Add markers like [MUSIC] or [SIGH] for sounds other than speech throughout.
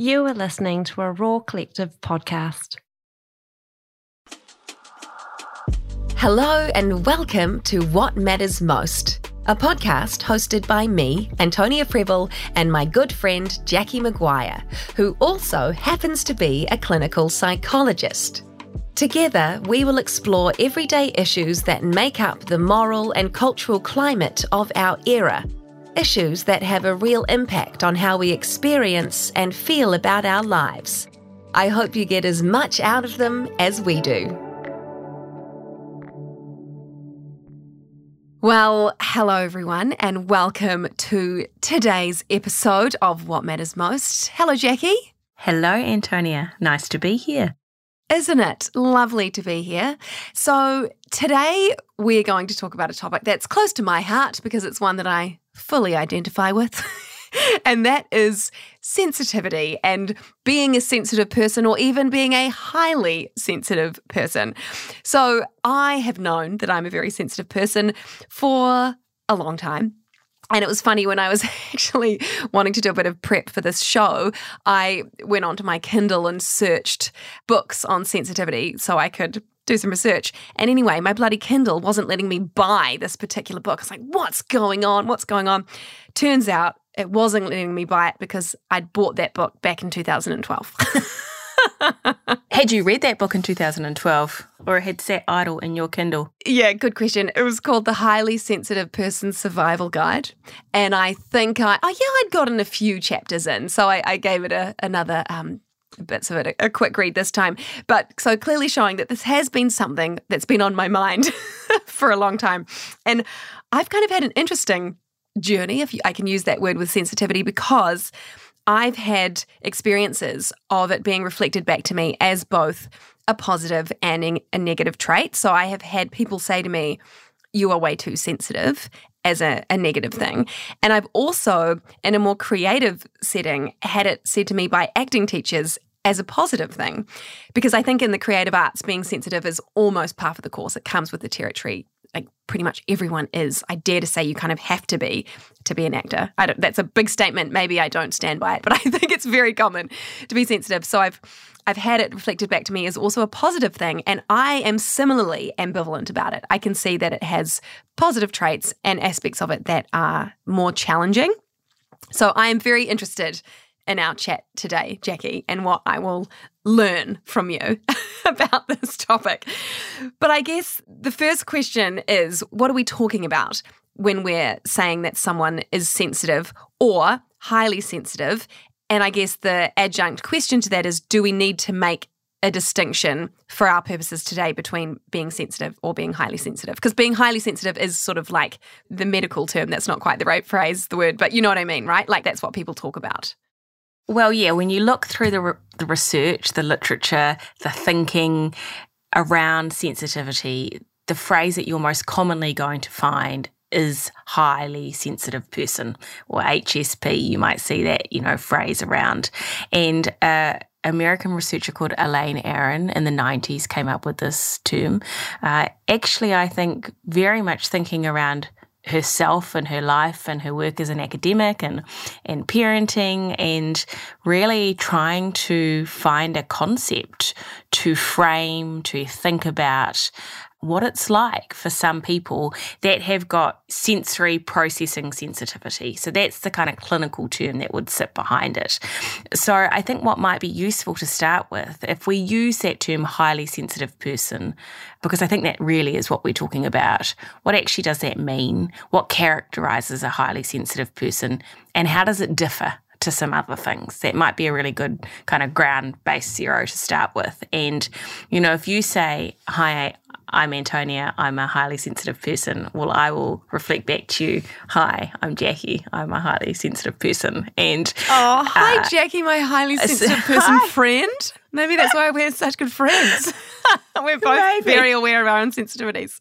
You are listening to a Raw Collective podcast. Hello, and welcome to What Matters Most, a podcast hosted by me, Antonia Prebble, and my good friend Jacqui Maguire, who also happens to be a clinical psychologist. Together, we will explore everyday issues that make up the moral and cultural climate of our era. Issues that have a real impact on how we experience and feel about our lives. I hope you get as much out of them as we do. Well, hello everyone, and welcome to today's episode of What Matters Most. Hello, Jacqui. Hello, Antonia. Nice to be here. Isn't it lovely to be here? So, today we're going to talk about a topic that's close to my heart because it's one that I fully identify with. [LAUGHS] and that is sensitivity and being a sensitive person or even being a highly sensitive person. So, I have known that I'm a very sensitive person for a long time. And it was funny when I was [LAUGHS] actually wanting to do a bit of prep for this show, I went onto my Kindle and searched books on sensitivity so I could do some research. And anyway, my bloody Kindle wasn't letting me buy this particular book. I was like, what's going on? What's going on? Turns out it wasn't letting me buy it because I'd bought that book back in 2012. [LAUGHS] had you read that book in 2012 or had sat idle in your Kindle? Yeah, good question. It was called The Highly Sensitive Person Survival Guide. And I think I, oh, yeah, I'd gotten a few chapters in. So I, I gave it a, another um, bits of it, a, quick read this time. But so clearly showing that this has been something that's been on my mind [LAUGHS] for a long time. And I've kind of had an interesting journey, if I can use that word with sensitivity, because I've had experiences of it being reflected back to me as both a positive and a negative trait. So I have had people say to me, You are way too sensitive as a, a, negative thing. And I've also, in a more creative setting, had it said to me by acting teachers as a positive thing. Because I think in the creative arts, being sensitive is almost part of the course. It comes with the territory like pretty much everyone is. I dare to say you kind of have to be to be an actor. I don't, that's a big statement. Maybe I don't stand by it, but [LAUGHS] I think it's very common to be sensitive. So I've I've had it reflected back to me as also a positive thing, and I am similarly ambivalent about it. I can see that it has positive traits and aspects of it that are more challenging. So I am very interested in our chat today, Jacqui, and what I will learn from you [LAUGHS] about this topic. But I guess the first question is what are we talking about when we're saying that someone is sensitive or highly sensitive? And I guess the adjunct question to that is do we need to make a distinction for our purposes today between being sensitive or being highly sensitive. Because being highly sensitive is sort of like the medical term. That's not quite the right phrase, the word, but you know what I mean, right? Like that's what people talk about. Well, yeah, when you look through the, re- the research, the literature, the thinking around sensitivity, the phrase that you're most commonly going to find is highly sensitive person or HSP. You might see that, you know, phrase around. And uh, American researcher called Elaine Aron in the 90s came up with this term. Uh, actually, I think very much thinking around herself and her life and her work as an academic and and parenting and really trying to find a concept to frame to think about what it's like for some people that have got sensory processing sensitivity. So that's the kind of clinical term that would sit behind it. So I think what might be useful to start with, if we use that term highly sensitive person, because I think that really is what we're talking about. What actually does that mean? What characterizes a highly sensitive person? And how does it differ to some other things. That might be a really good kind of ground based zero to start with. And, you know, if you say, Hi, I'm Antonia, I'm a highly sensitive person. Well, I will reflect back to you, Hi, I'm Jacqui, I'm a highly sensitive person. And Oh, hi, uh, Jacqui, my highly sensitive [LAUGHS] person friend. Maybe that's why we're such good friends. [LAUGHS] we're both Maybe. very aware of our own sensitivities.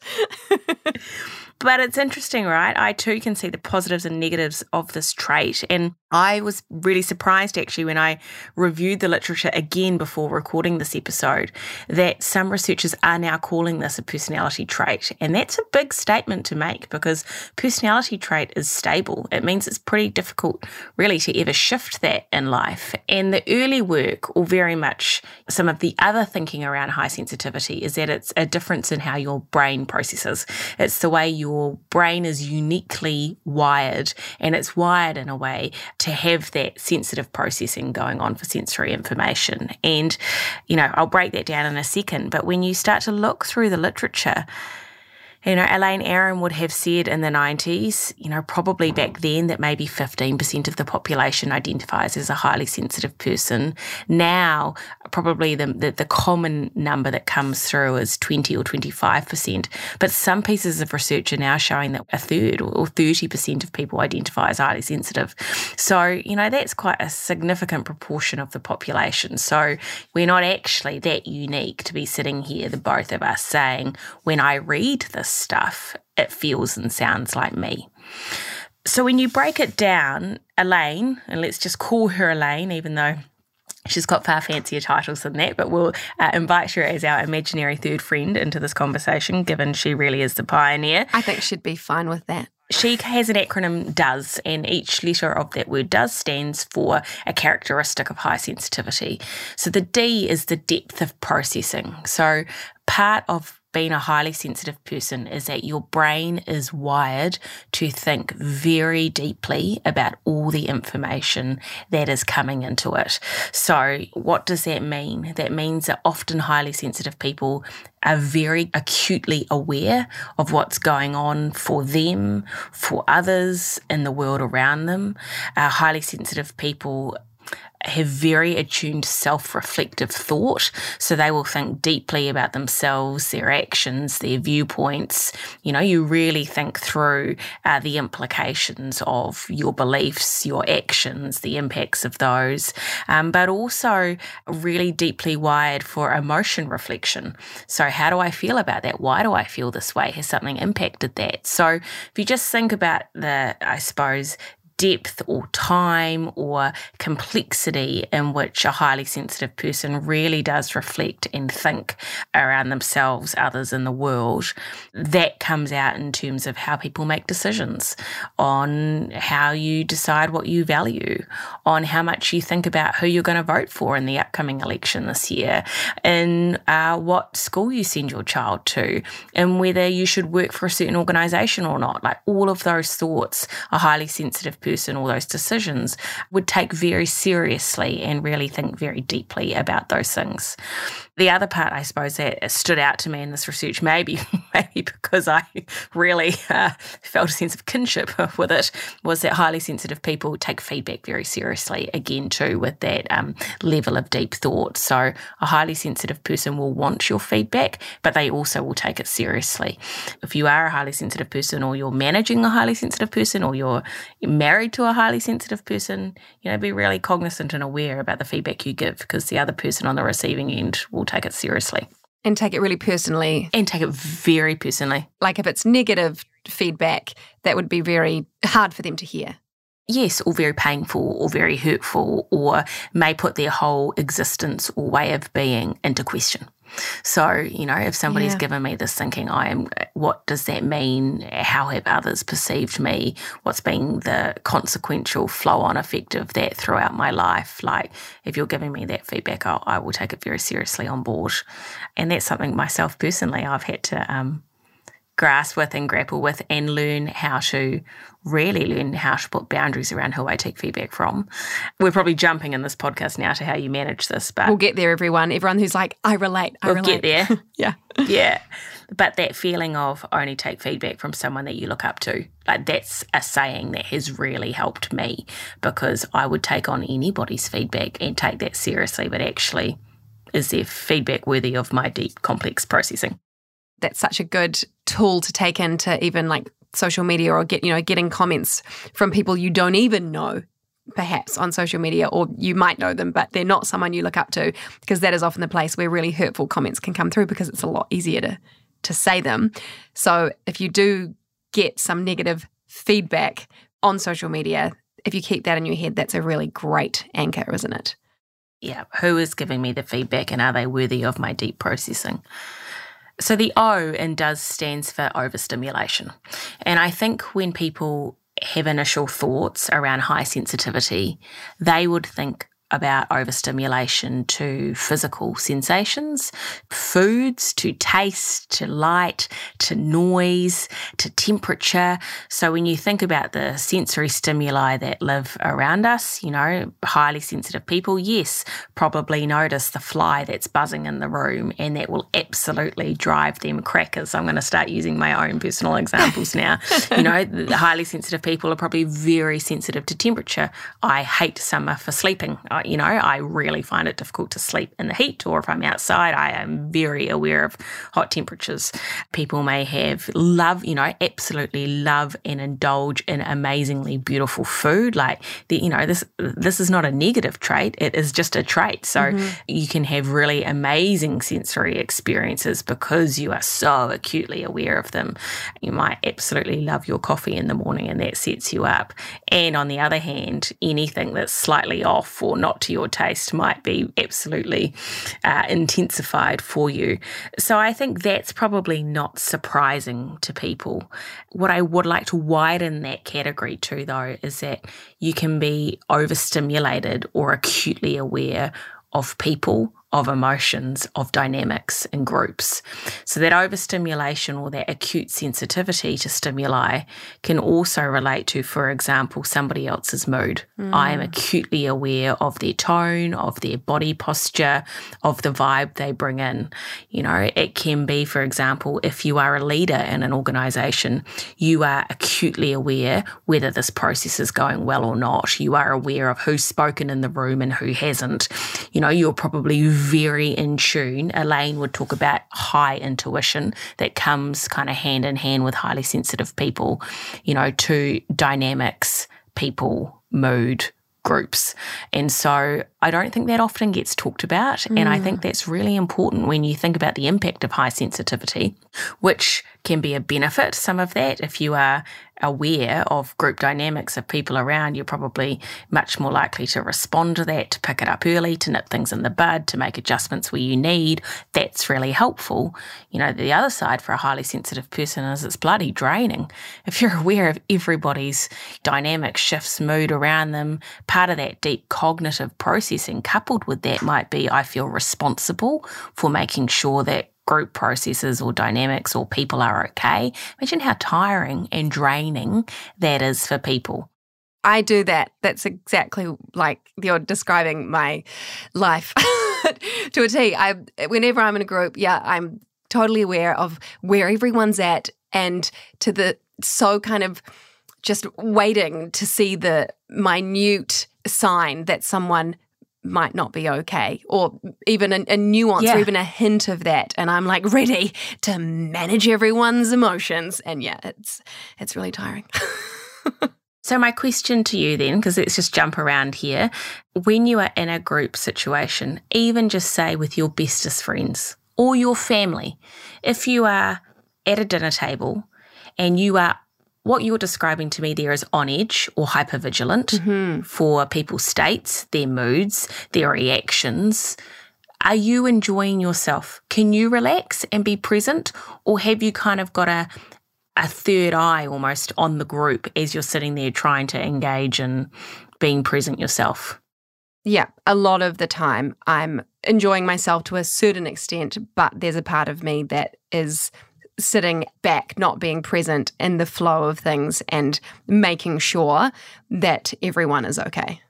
[LAUGHS] But it's interesting, right? I too can see the positives and negatives of this trait. And I was really surprised actually when I reviewed the literature again before recording this episode that some researchers are now calling this a personality trait. And that's a big statement to make because personality trait is stable. It means it's pretty difficult, really, to ever shift that in life. And the early work, or very much some of the other thinking around high sensitivity, is that it's a difference in how your brain processes. It's the way your brain is uniquely wired, and it's wired in a way to have that sensitive processing going on for sensory information. And, you know, I'll break that down in a second, but when you start to look through the literature, you know, Elaine Aron would have said in the 90s, you know, probably back then that maybe 15% of the population identifies as a highly sensitive person. Now, probably the, the, the, common number that comes through is 20 or 25%. But some pieces of research are now showing that a third or 30% of people identify as highly sensitive. So, you know, that's quite a significant proportion of the population. So we're not actually that unique to be sitting here, the both of us, saying, when I read this stuff, it feels and sounds like me. So when you break it down, Elaine, and let's just call her Elaine, even though She's got far fancier titles than that, but we'll uh, invite her as our imaginary third friend into this conversation, given she really is the pioneer. I think she'd be fine with that. She has an acronym DOES, and each letter of that word DOES stands for a characteristic of high sensitivity. So the D is the depth of processing. So part of being a highly sensitive person is that your brain is wired to think very deeply about all the information that is coming into it. So, what does that mean? That means that often highly sensitive people are very acutely aware of what's going on for them, for others in the world around them. Uh, highly sensitive people have very attuned self reflective thought. So they will think deeply about themselves, their actions, their viewpoints. You know, you really think through uh, the implications of your beliefs, your actions, the impacts of those, um, but also really deeply wired for emotion reflection. So, how do I feel about that? Why do I feel this way? Has something impacted that? So, if you just think about the, I suppose, depth or time or complexity in which a highly sensitive person really does reflect and think around themselves, others in the world, that comes out in terms of how people make decisions, on how you decide what you value, on how much you think about who you're going to vote for in the upcoming election this year, in uh, what school you send your child to, and whether you should work for a certain organisation or not. Like all of those thoughts, a highly sensitive person, all those decisions, would take very seriously and really think very deeply about those things. The other part, I suppose, that stood out to me in this research, maybe [LAUGHS] maybe because I really uh, felt a sense of kinship [LAUGHS] with it, was that highly sensitive people take feedback very seriously. Again, too, with that um, level of deep thought. So, a highly sensitive person will want your feedback, but they also will take it seriously. If you are a highly sensitive person, or you're managing a highly sensitive person, or you're married to a highly sensitive person, you know, be really cognizant and aware about the feedback you give because the other person on the receiving end will take it seriously. And take it really personally. And take it very personally. Like if it's negative feedback, that would be very hard for them to hear. Yes, or very painful or very hurtful, or may put their whole existence or way of being into question. So, you know, if somebody's yeah. given me this thinking, I am, what does that mean? How have others perceived me? What's been the consequential flow on effect of that throughout my life? Like, if you're giving me that feedback, I'll, I will take it very seriously on board. And that's something myself personally I've had to um, grasp with and grapple with and learn how to really learn how to put boundaries around who I take feedback from. We're probably jumping in this podcast now to how you manage this, but we'll get there, everyone. Everyone who's like, I relate, I we'll relate. get there. [LAUGHS] yeah. Yeah. But that feeling of only take feedback from someone that you look up to, like that's a saying that has really helped me because I would take on anybody's feedback and take that seriously, but actually, is their feedback worthy of my deep, complex processing? That's such a good tool to take into even like social media or get, you know, getting comments from people you don't even know perhaps on social media or you might know them but they're not someone you look up to because that is often the place where really hurtful comments can come through because it's a lot easier to to say them. So if you do get some negative feedback on social media, if you keep that in your head, that's a really great anchor, isn't it? Yeah. Who is giving me the feedback and are they worthy of my deep processing? So the O in does stands for overstimulation. And I think when people have initial thoughts around high sensitivity, they would think about overstimulation to physical sensations, foods, to taste, to light, to noise, to temperature. So when you think about the sensory stimuli that live around us, you know, highly sensitive people, yes, probably notice the fly that's buzzing in the room and that will absolutely drive them crackers. I'm going to start using my own personal examples now. [LAUGHS] you know, the highly sensitive people are probably very sensitive to temperature. I hate summer for sleeping you know, I really find it difficult to sleep in the heat, or if I'm outside, I am very aware of hot temperatures. People may have love, you know, absolutely love and indulge in amazingly beautiful food. Like the, you know, this this is not a negative trait; it is just a trait. So mm-hmm. you can have really amazing sensory experiences because you are so acutely aware of them. You might absolutely love your coffee in the morning, and that sets you up. And on the other hand, anything that's slightly off or not to your taste might be absolutely uh, intensified for you. So I think that's probably not surprising to people. What I would like to widen that category to, though, is that you can be overstimulated or acutely aware of people of emotions, of dynamics in groups. So, that overstimulation or that acute sensitivity to stimuli can also relate to, for example, somebody else's mood. Mm. I am acutely aware of their tone, of their body posture, of the vibe they bring in. You know, it can be, for example, if you are a leader in an organization, you are acutely aware whether this process is going well or not. You are aware of who's spoken in the room and who hasn't. You know, you're probably very in tune. Elaine would talk about high intuition that comes kind of hand in hand with highly sensitive people, you know, to dynamics, people, mood, groups. And so I don't think that often gets talked about. Mm. And I think mm. that's really important when you think about the impact of high sensitivity, which can be a benefit, some of that. If you are aware of group dynamics of people around, you're probably much more likely to respond to that, to pick it up early, to nip things in the bud, to make adjustments where you need. That's really helpful. You know, the other side for a highly sensitive person is it's bloody draining. If you're [LAUGHS] aware of everybody's dynamic shifts, mood around them, part of that deep cognitive processing coupled with that might be I feel responsible for making sure that group processes or dynamics or people are okay. Imagine how tiring and draining that is for people. I do that. That's exactly like you're describing my life [LAUGHS] to a T. I whenever I'm in a group, yeah, I'm totally aware of where everyone's at and to the so kind of just waiting to see the minute sign that someone might not be okay, or even a, a nuance yeah. or even a hint of that. And I'm like ready to manage everyone's emotions. And yeah, it's it's really tiring. [LAUGHS] So, my question to you then, because let's just jump around here. When you are in a group situation, even just say with your bestest friends or your family, if you are at a dinner table and you are what you're describing to me there is on edge or hypervigilant mm-hmm. for people's states, their moods, their reactions. Are you enjoying yourself? Can you relax and be present? Or have you kind of got a, a third eye almost on the group as you're sitting there trying to engage and being present yourself? Yeah, a lot of the time I'm enjoying myself to a certain extent, but there's a part of me that is sitting back, not being present in the flow of things and making sure that everyone is okay.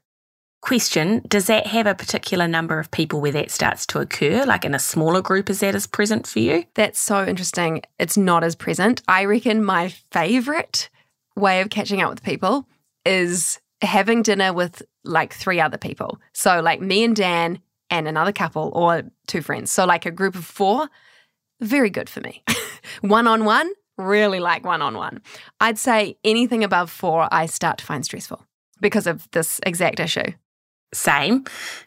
Question Does that have a particular number of people where that starts to occur? Like in a smaller group, is that as present for you? That's so interesting. It's not as present. I reckon my favorite way of catching up with people is having dinner with like three other people. So, like me and Dan and another couple or two friends. So, like a group of four, very good for me. one on one, really like one on one. I'd say anything above four, I start to find stressful because of this exact issue. Same.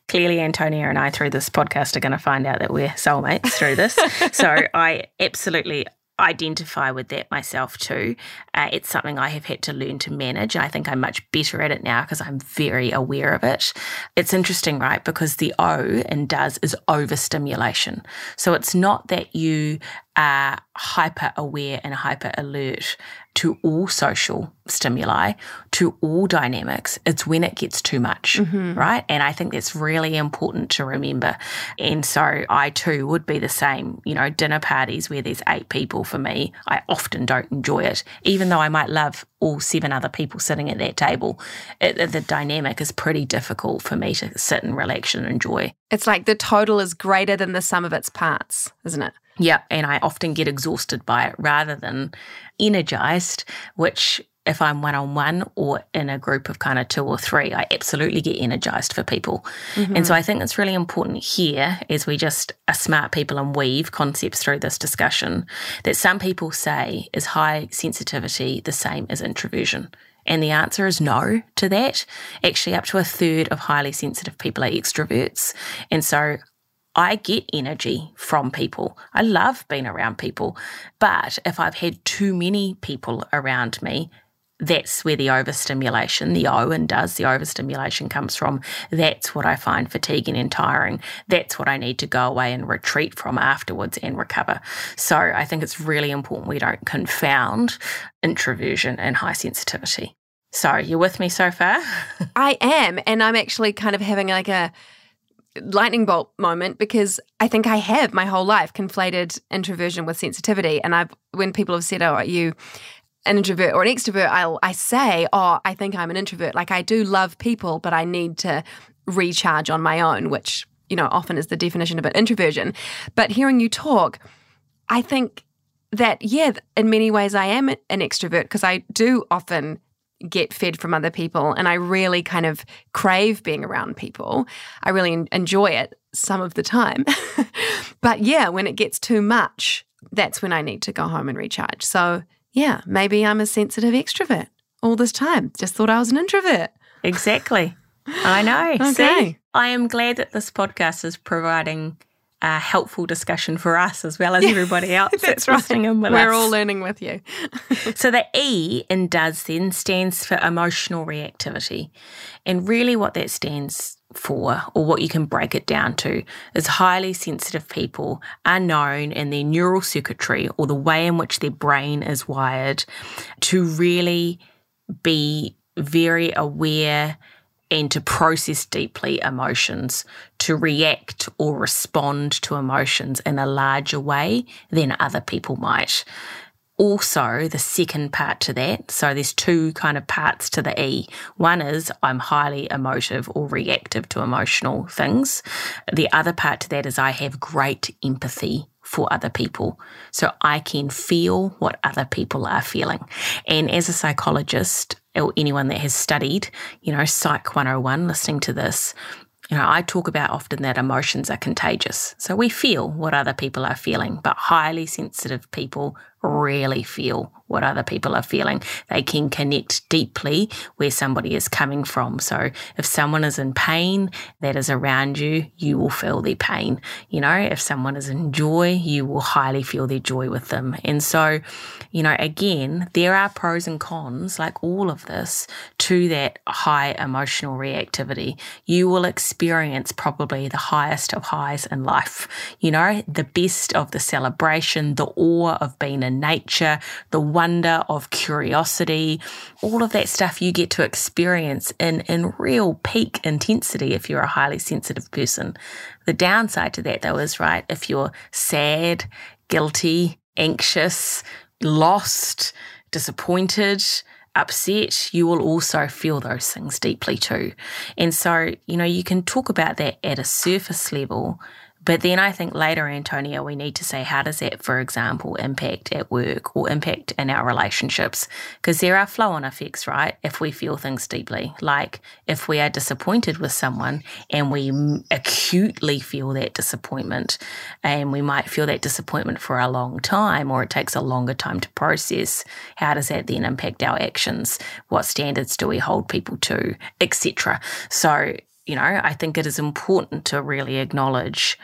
Clearly, Antonia and I, through this podcast, are going to find out that we're soulmates through this. [LAUGHS] so I absolutely identify with that myself too. Uh, it's something I have had to learn to manage. I think I'm much better at it now because I'm very aware of it. It's interesting, right? Because the O in does is overstimulation. So it's not that you are hyper aware and hyper alert to all social stimuli, to all dynamics. It's when it gets too much, mm-hmm. right? And I think that's really important to remember. And so I too would be the same. You know, dinner parties where there's eight people for me, I often don't enjoy it, even though I might love all seven other people sitting at that table. It, the dynamic is pretty difficult for me to sit and relax and enjoy. It's like the total is greater than the sum of its parts, isn't it? Yeah, and I often get exhausted by it rather than energized, which if I'm one on one or in a group of kind of two or three, I absolutely get energized for people. Mm-hmm. And so I think it's really important here as we just are smart people and weave concepts through this discussion that some people say is high sensitivity the same as introversion. And the answer is no to that. Actually, up to a third of highly sensitive people are extroverts. And so I get energy from people. I love being around people. But if I've had too many people around me, that's where the overstimulation, the oh Owen does, the overstimulation comes from. That's what I find fatiguing and tiring. That's what I need to go away and retreat from afterwards and recover. So I think it's really important we don't confound introversion and high sensitivity. So you're with me so far? [LAUGHS] I am. And I'm actually kind of having like a lightning bolt moment because I think I have my whole life conflated introversion with sensitivity. And I've when people have said, "Oh, are you an introvert or an extrovert?" I'll I say, "Oh, I think I'm an introvert. Like I do love people, but I need to recharge on my own," which you know often is the definition of an introversion. But hearing you talk, I think that yeah, in many ways I am an extrovert because I do often get fed from other people and I really kind of crave being around people. I really enjoy it some of the time. [LAUGHS] but yeah, when it gets too much, that's when I need to go home and recharge. So, yeah, maybe I'm a sensitive extrovert all this time. Just thought I was an introvert. Exactly. I know. [LAUGHS] okay. See, I am glad that this podcast is providing a helpful discussion for us as well as yeah, everybody [LAUGHS] else that's, that's right. listening in with We're us. all learning with you. [LAUGHS] [LAUGHS] so the E in does then stands for emotional reactivity. And really what that stands for, or what you can break it down to, is highly sensitive people are known in their neural circuitry or the way in which their brain is wired to really be very aware and to process deeply emotions, to react or respond to emotions in a larger way than other people might. Also, the second part to that, so there's two kind of parts to the E. One is I'm highly emotive or reactive to emotional things. The other part to that is I have great empathy for other people. So I can feel what other people are feeling. And as a psychologist, or anyone that has studied, you know, Psych 101, listening to this, you know, I talk about often that emotions are contagious. So we feel what other people are feeling, but highly sensitive people really feel what other people are feeling. They can connect deeply where somebody is coming from. So if someone is in pain that is around you, you will feel their pain. You know, if someone is in joy, you will highly feel their joy with them. And so, you know, again, there are pros and cons, like all of this, to that high emotional reactivity. You will experience probably the highest of highs in life. You know, the best of the celebration, the awe of being in nature, the wonder of curiosity, all of that stuff you get to experience in, in real peak intensity if you're a highly sensitive person. The downside to that, though, is right, if you're sad, guilty, anxious, lost, disappointed, upset, you will also feel those things deeply too. And so, you know, you can talk about that at a surface level, but then I think later, Antonia, we need to say, how does that, for example, impact at work or impact in our relationships? Because there are flow on effects, right? If we feel things deeply, like if we are disappointed with someone and we acutely feel that disappointment, and we might feel that disappointment for a long time, or it takes a longer time to process, how does that then impact our actions? What standards do we hold people to, etc.? So, you know, I think it is important to really acknowledge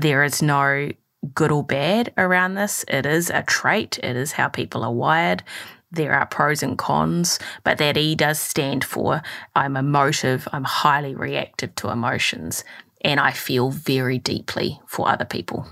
there is no good or bad around this. It is a trait, it is how people are wired. There are pros and cons, but that E does stand for I'm emotive, I'm highly reactive to emotions, and I feel very deeply for other people.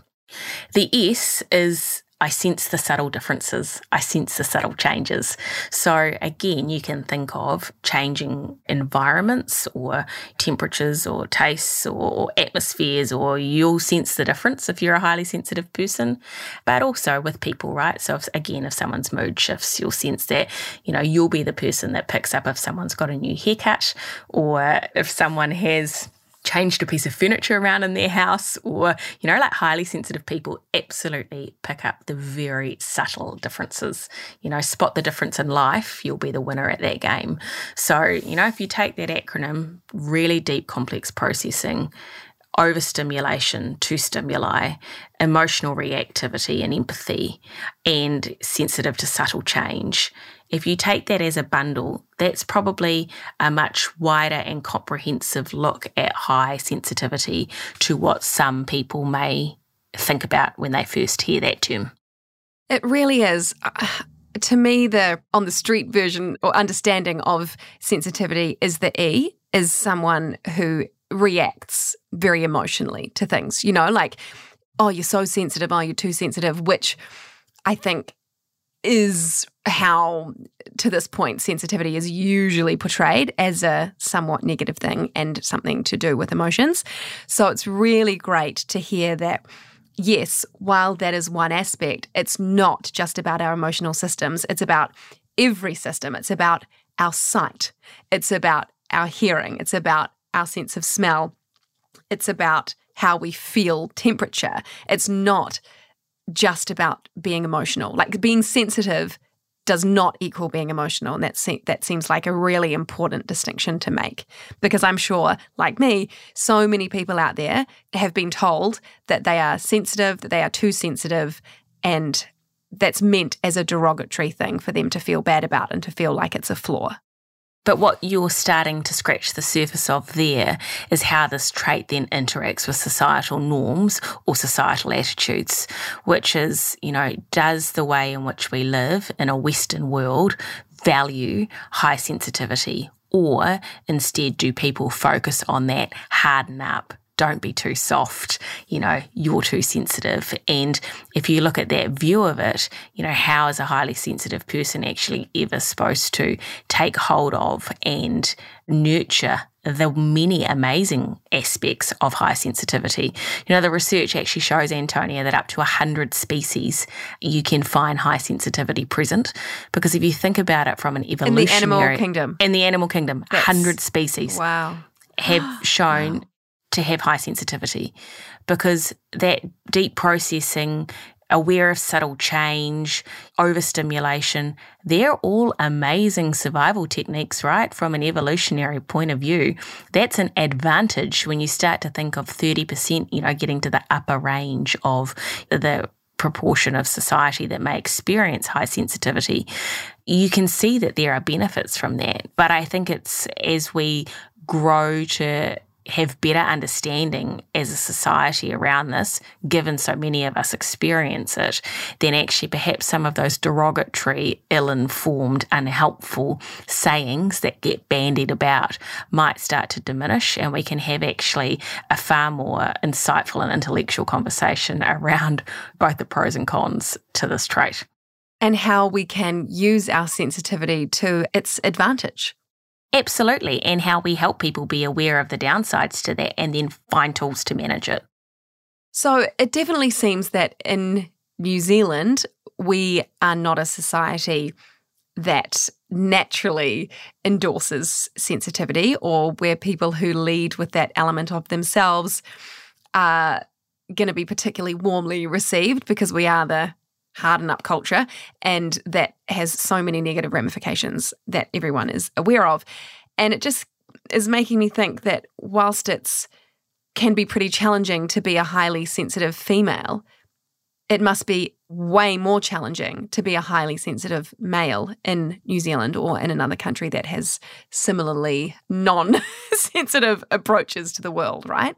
The S is I sense the subtle differences. I sense the subtle changes. So, again, you can think of changing environments or temperatures or tastes or atmospheres, or you'll sense the difference if you're a highly sensitive person, but also with people, right? So, if, again, if someone's mood shifts, you'll sense that, you know, you'll be the person that picks up if someone's got a new haircut or if someone has changed a piece of furniture around in their house or, you know, like highly sensitive people absolutely pick up the very subtle differences. You know, spot the difference in life, you'll be the winner at that game. So, you know, if you take that acronym, really deep, complex processing, overstimulation to stimuli, emotional reactivity and empathy, and sensitive to subtle change, if you take that as a bundle, that's probably a much wider and comprehensive look at high sensitivity to what some people may think about when they first hear that term. It really is. Uh, to me, the on the street version or understanding of sensitivity is the E is someone who reacts very emotionally to things. You know, like, oh, you're so sensitive, oh, you're too sensitive, which I think is how, to this point, sensitivity is usually portrayed as a somewhat negative thing and something to do with emotions. So it's really great to hear that. Yes, while that is one aspect, it's not just about our emotional systems. It's about every system. It's about our sight. It's about our hearing. It's about our sense of smell. It's about how we feel temperature. It's not just about being emotional. Like being sensitive does not equal being emotional. And that, se- that seems like a really important distinction to make because I'm sure, like me, so many people out there have been told that they are sensitive, that they are too sensitive, and that's meant as a derogatory thing for them to feel bad about and to feel like it's a flaw. But what you're starting to scratch the surface of there is how this trait then interacts with societal norms or societal attitudes, which is, you know, does the way in which we live in a Western world value high sensitivity? Or instead, do people focus on that harden up, don't be too soft, you know, you're too sensitive. And if you look at that view of it, you know, how is a highly sensitive person actually ever supposed to take hold of and nurture the many amazing aspects of high sensitivity. You know, the research actually shows, Antonia, that up to 100 species you can find high sensitivity present. Because if you think about it from an evolutionary... In the animal kingdom. In the animal kingdom, That's, 100 species. Wow. Have [GASPS] shown wow to have high sensitivity because that deep processing, aware of subtle change, overstimulation, they're all amazing survival techniques, right? From an evolutionary point of view. That's an advantage when you start to think of 30%, you know, getting to the upper range of the proportion of society that may experience high sensitivity. You can see that there are benefits from that. But I think it's as we grow to have better understanding as a society around this, given so many of us experience it, then actually perhaps some of those derogatory, ill informed, unhelpful sayings that get bandied about might start to diminish, and we can have actually a far more insightful and intellectual conversation around both the pros and cons to this trait. And how we can use our sensitivity to its advantage. Absolutely. And how we help people be aware of the downsides to that and then find tools to manage it. So it definitely seems that in New Zealand, we are not a society that naturally endorses sensitivity or where people who lead with that element of themselves are going to be particularly warmly received because we are the harden up culture, and that has so many negative ramifications that everyone is aware of. And it just is making me think that whilst it's can be pretty challenging to be a highly sensitive female, it must be way more challenging to be a highly sensitive male in New Zealand or in another country that has similarly non [LAUGHS] sensitive approaches to the world, right?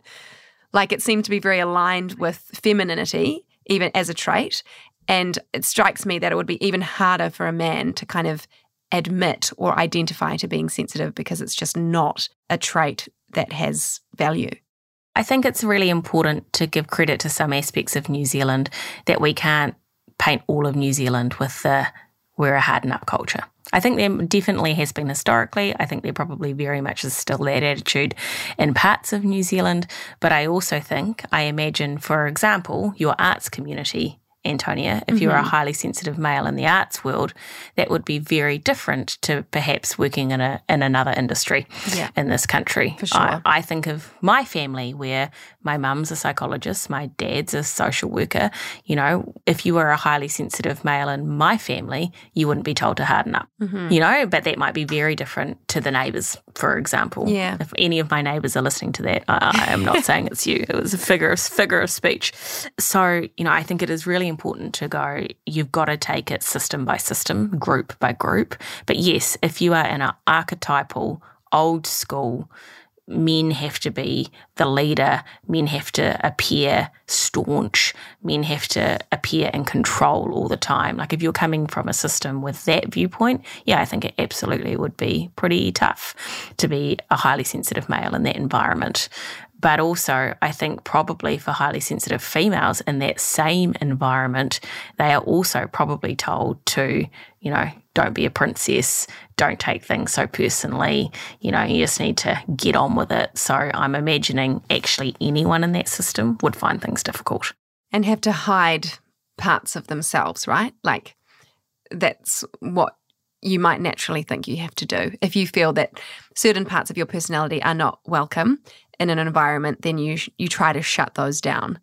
Like it seemed to be very aligned with femininity even as a trait. And it strikes me that it would be even harder for a man to kind of admit or identify to being sensitive because it's just not a trait that has value. I think it's really important to give credit to some aspects of New Zealand that we can't paint all of New Zealand with the we're a harden up culture. I think there definitely has been historically. I think there probably very much is still that attitude in parts of New Zealand. But I also think, I imagine, for example, your arts community Antonia, if mm-hmm. you're a mm-hmm. highly sensitive male in the arts world, that would be very different to perhaps working in a in another industry yeah. in this country. For sure. I, I think of my family where my mum's a psychologist, my dad's a social worker. You know, if you were a highly sensitive male in my family, you wouldn't be told to harden up. Mm-hmm. You know, but that might be very different to the neighbours, for example. Yeah. If any of my neighbours are listening to that, I, I am not [LAUGHS] saying it's you. It was a figure of figure of speech. So, you know, I think it is really important to go, you've got to take it system by system, group by group. But yes, if you are in an archetypal, old school, men have to be the leader, men have to appear staunch, men have to appear in control all the time. Like if you're coming from a system with that viewpoint, yeah, I think it absolutely would be pretty tough to be a highly sensitive male in that environment. But also, I think probably for highly sensitive females in that same environment, they are also probably told to, you know, don't be a princess, don't take things so personally, you know, you just need to get on with it. So I'm imagining actually anyone in that system would find things difficult. And have to hide parts of themselves, right? Like that's what you might naturally think you have to do. If you feel that certain parts of your personality are not welcome in an environment, then you you try to shut those down.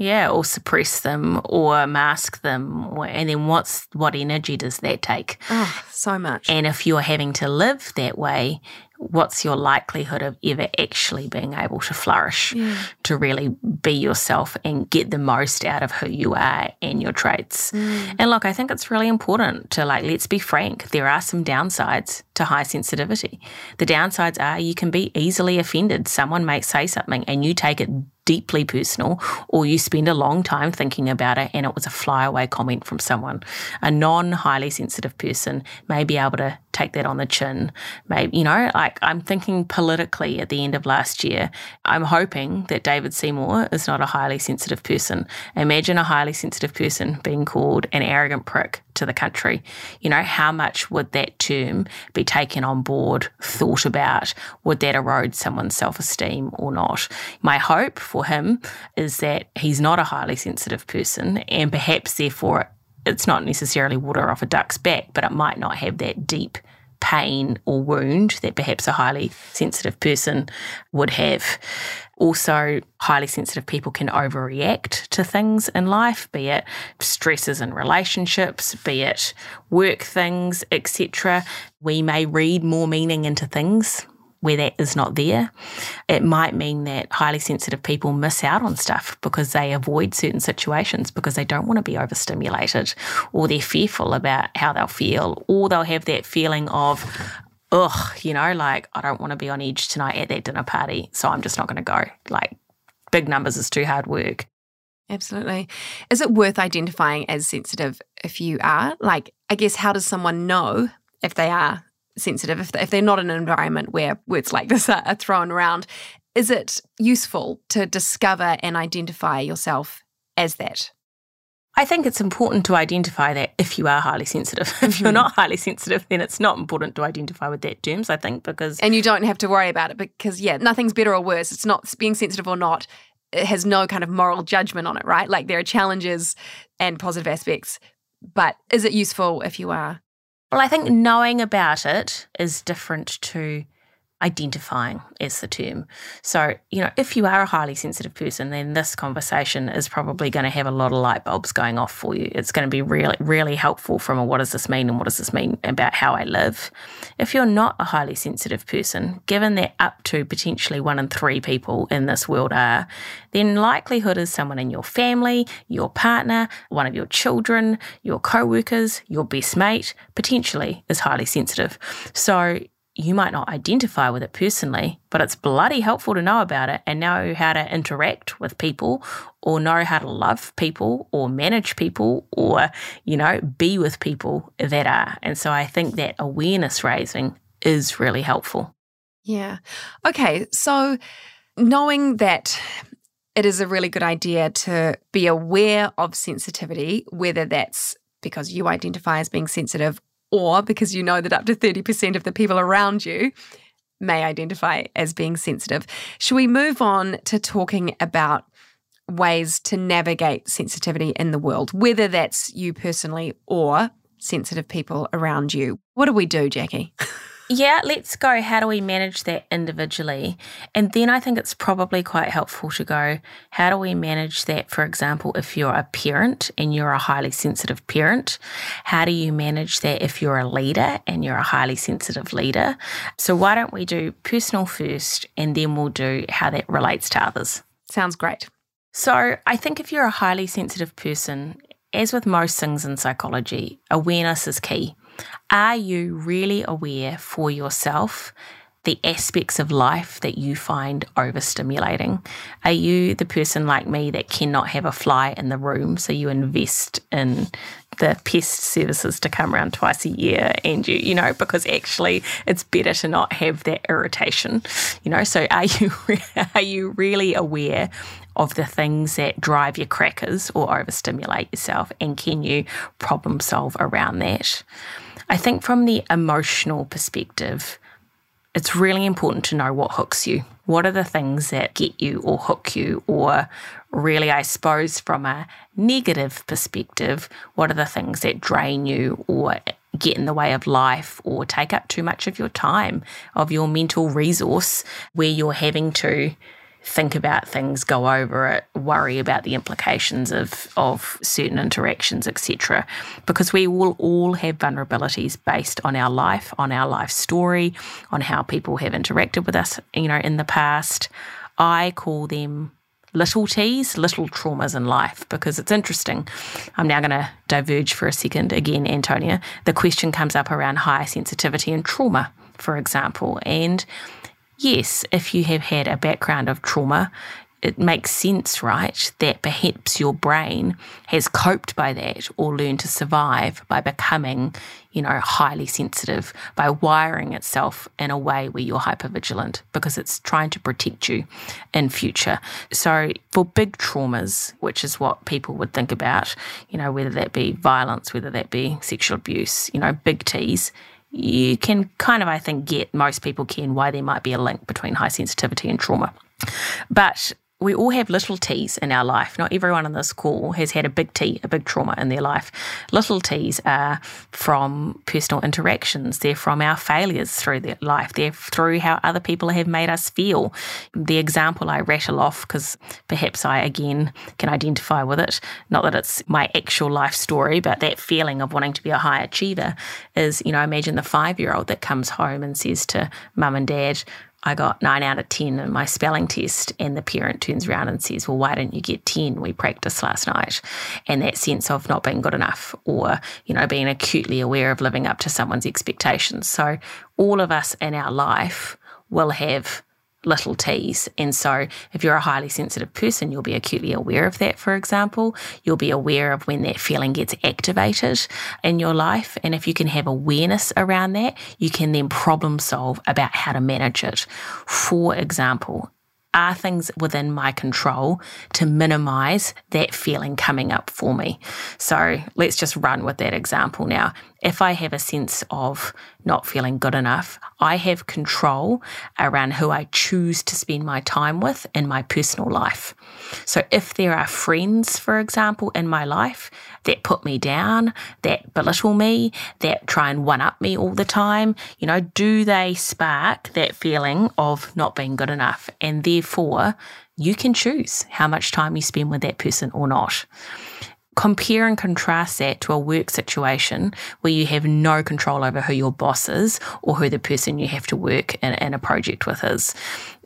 Yeah, or suppress them or mask them. Or, and then what's what energy does that take? Oh, so much. And if you're having to live that way, what's your likelihood of ever actually being able to flourish, yeah. to really be yourself and get the most out of who you are and your traits. Mm. And look, I think it's really important to like, let's be frank, there are some downsides to high sensitivity. The downsides are you can be easily offended. Someone may say something and you take it deeply personal, or you spend a long time thinking about it and it was a flyaway comment from someone. A non highly sensitive person may be able to take that on the chin. Maybe, you know, like I'm thinking politically at the end of last year, I'm hoping that David Seymour is not a highly sensitive person. Imagine a highly sensitive person being called an arrogant prick to the country. You know, how much would that term be taken on board, thought about? Would that erode someone's self esteem or not? My hope for him is that he's not a highly sensitive person and perhaps therefore it's not necessarily water off a duck's back, but it might not have that deep pain or wound that perhaps a highly sensitive person would have. Also, highly sensitive people can overreact to things in life, be it stresses in relationships, be it work things, etc. We may read more meaning into things where that is not there. It might mean that highly sensitive people miss out on stuff because they avoid certain situations because they don't want to be overstimulated or they're fearful about how they'll feel or they'll have that feeling of, ugh, you know, like I don't want to be on edge tonight at that dinner party, so I'm just not going to go. Like big numbers is too hard work. Absolutely. Is it worth identifying as sensitive if you are? Like, I guess, how does someone know if they are sensitive, if, if they're not in an environment where words like this are, are thrown around, is it useful to discover and identify yourself as that? I think it's important to identify that if you are highly sensitive. [LAUGHS] if you're mm-hmm. not highly sensitive, then it's not important to identify with that terms, I think, because. And you don't have to worry about it because, yeah, nothing's better or worse. It's not being sensitive or not, it has no kind of moral judgment on it, right? Like there are challenges and positive aspects. But is it useful if you are well, I think knowing about it is different to identifying is the term. So, you know, if you are a highly sensitive person, then this conversation is probably going to have a lot of light bulbs going off for you. It's going to be really, really helpful from a what does this mean and what does this mean about how I live. If you're not a highly sensitive person, given that up to potentially one in three people in this world are, then likelihood is someone in your family, your partner, one of your children, your co workers, your best mate, potentially is highly sensitive. So you might not identify with it personally, but it's bloody helpful to know about it and know how to interact with people or know how to love people or manage people or, you know, be with people that are. And so I think that awareness raising is really helpful. Yeah. Okay. So knowing that it is a really good idea to be aware of sensitivity, whether that's because you identify as being sensitive or because you know that up to 30% of the people around you may identify as being sensitive. Should we move on to talking about ways to navigate sensitivity in the world, whether that's you personally or sensitive people around you? What do we do, Jacqui? [LAUGHS] Yeah, let's go. How do we manage that individually? And then I think it's probably quite helpful to go, how do we manage that, for example, if you're a parent and you're a highly sensitive parent? How do you manage that if you're a leader and you're a highly sensitive leader? So why don't we do personal first and then we'll do how that relates to others? Sounds great. So I think if you're a highly sensitive person, as with most things in psychology, awareness is key. Are you really aware for yourself the aspects of life that you find overstimulating? Are you the person like me that cannot have a fly in the room, so you invest in the pest services to come around twice a year and you you know because actually it's better to not have that irritation you know so are you [LAUGHS] are you really aware of the things that drive your crackers or overstimulate yourself and can you problem solve around that I think from the emotional perspective, it's really important to know what hooks you. What are the things that get you or hook you? Or, really, I suppose, from a negative perspective, what are the things that drain you or get in the way of life or take up too much of your time, of your mental resource, where you're having to think about things, go over it, worry about the implications of, of certain interactions, etc. Because we will all have vulnerabilities based on our life, on our life story, on how people have interacted with us, you know, in the past. I call them little T's, little traumas in life, because it's interesting. I'm now going to diverge for a second. Again, Antonia, the question comes up around high sensitivity and trauma, for example. And yes, if you have had a background of trauma, it makes sense, right, that perhaps your brain has coped by that or learned to survive by becoming, you know, highly sensitive, by wiring itself in a way where you're hypervigilant because it's trying to protect you in future. So for big traumas, which is what people would think about, you know, whether that be violence, whether that be sexual abuse, you know, big T's, you can kind of, I think, get most people can why there might be a link between high sensitivity and trauma. But we all have little T's in our life. Not everyone on this call has had a big T, a big trauma in their life. Little T's are from personal interactions. They're from our failures through their life. They're through how other people have made us feel. The example I rattle off, because perhaps I again can identify with it, not that it's my actual life story, but that feeling of wanting to be a high achiever is, you know, imagine the five year old that comes home and says to mum and dad, I got nine out of 10 in my spelling test, and the parent turns around and says, Well, why didn't you get 10? We practiced last night. And that sense of not being good enough or, you know, being acutely aware of living up to someone's expectations. So, all of us in our life will have little t's. And so, if you're a highly sensitive person, you'll be acutely aware of that, for example. You'll be aware of when that feeling gets activated in your life. And if you can have awareness around that, you can then problem solve about how to manage it. For example, are things within my control to minimize that feeling coming up for me? So let's just run with that example now. If I have a sense of not feeling good enough, I have control around who I choose to spend my time with in my personal life. So if there are friends, for example, in my life that put me down, that belittle me, that try and one up me all the time, you know, do they spark that feeling of not being good enough? And therefore, you can choose how much time you spend with that person or not compare and contrast that to a work situation where you have no control over who your boss is or who the person you have to work in, in, a project with is.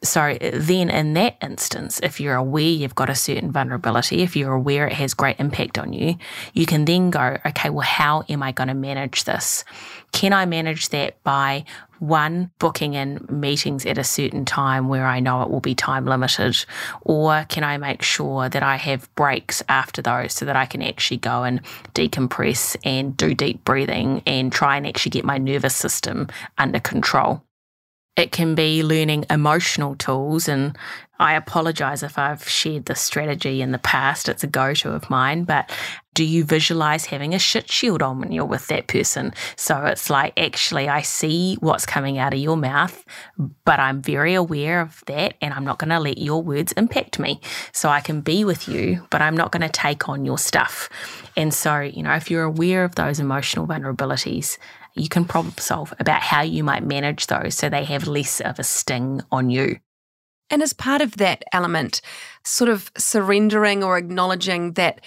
So then, in that instance, if you're aware you've got a certain vulnerability, if you're aware it has great impact on you, you can then go, okay, well, how am I going to manage this? Can I manage that by one, booking in meetings at a certain time where I know it will be time limited? Or can I make sure that I have breaks after those so that I can actually go and decompress and do deep breathing and try and actually get my nervous system under control? It can be learning emotional tools. And I apologize if I've shared this strategy in the past. It's a go to of mine. But do you visualize having a shit shield on when you're with that person? So it's like, actually, I see what's coming out of your mouth, but I'm very aware of that. And I'm not going to let your words impact me. So I can be with you, but I'm not going to take on your stuff. And so, you know, if you're aware of those emotional vulnerabilities, you can problem solve about how you might manage those so they have less of a sting on you. And as part of that element, sort of surrendering or acknowledging that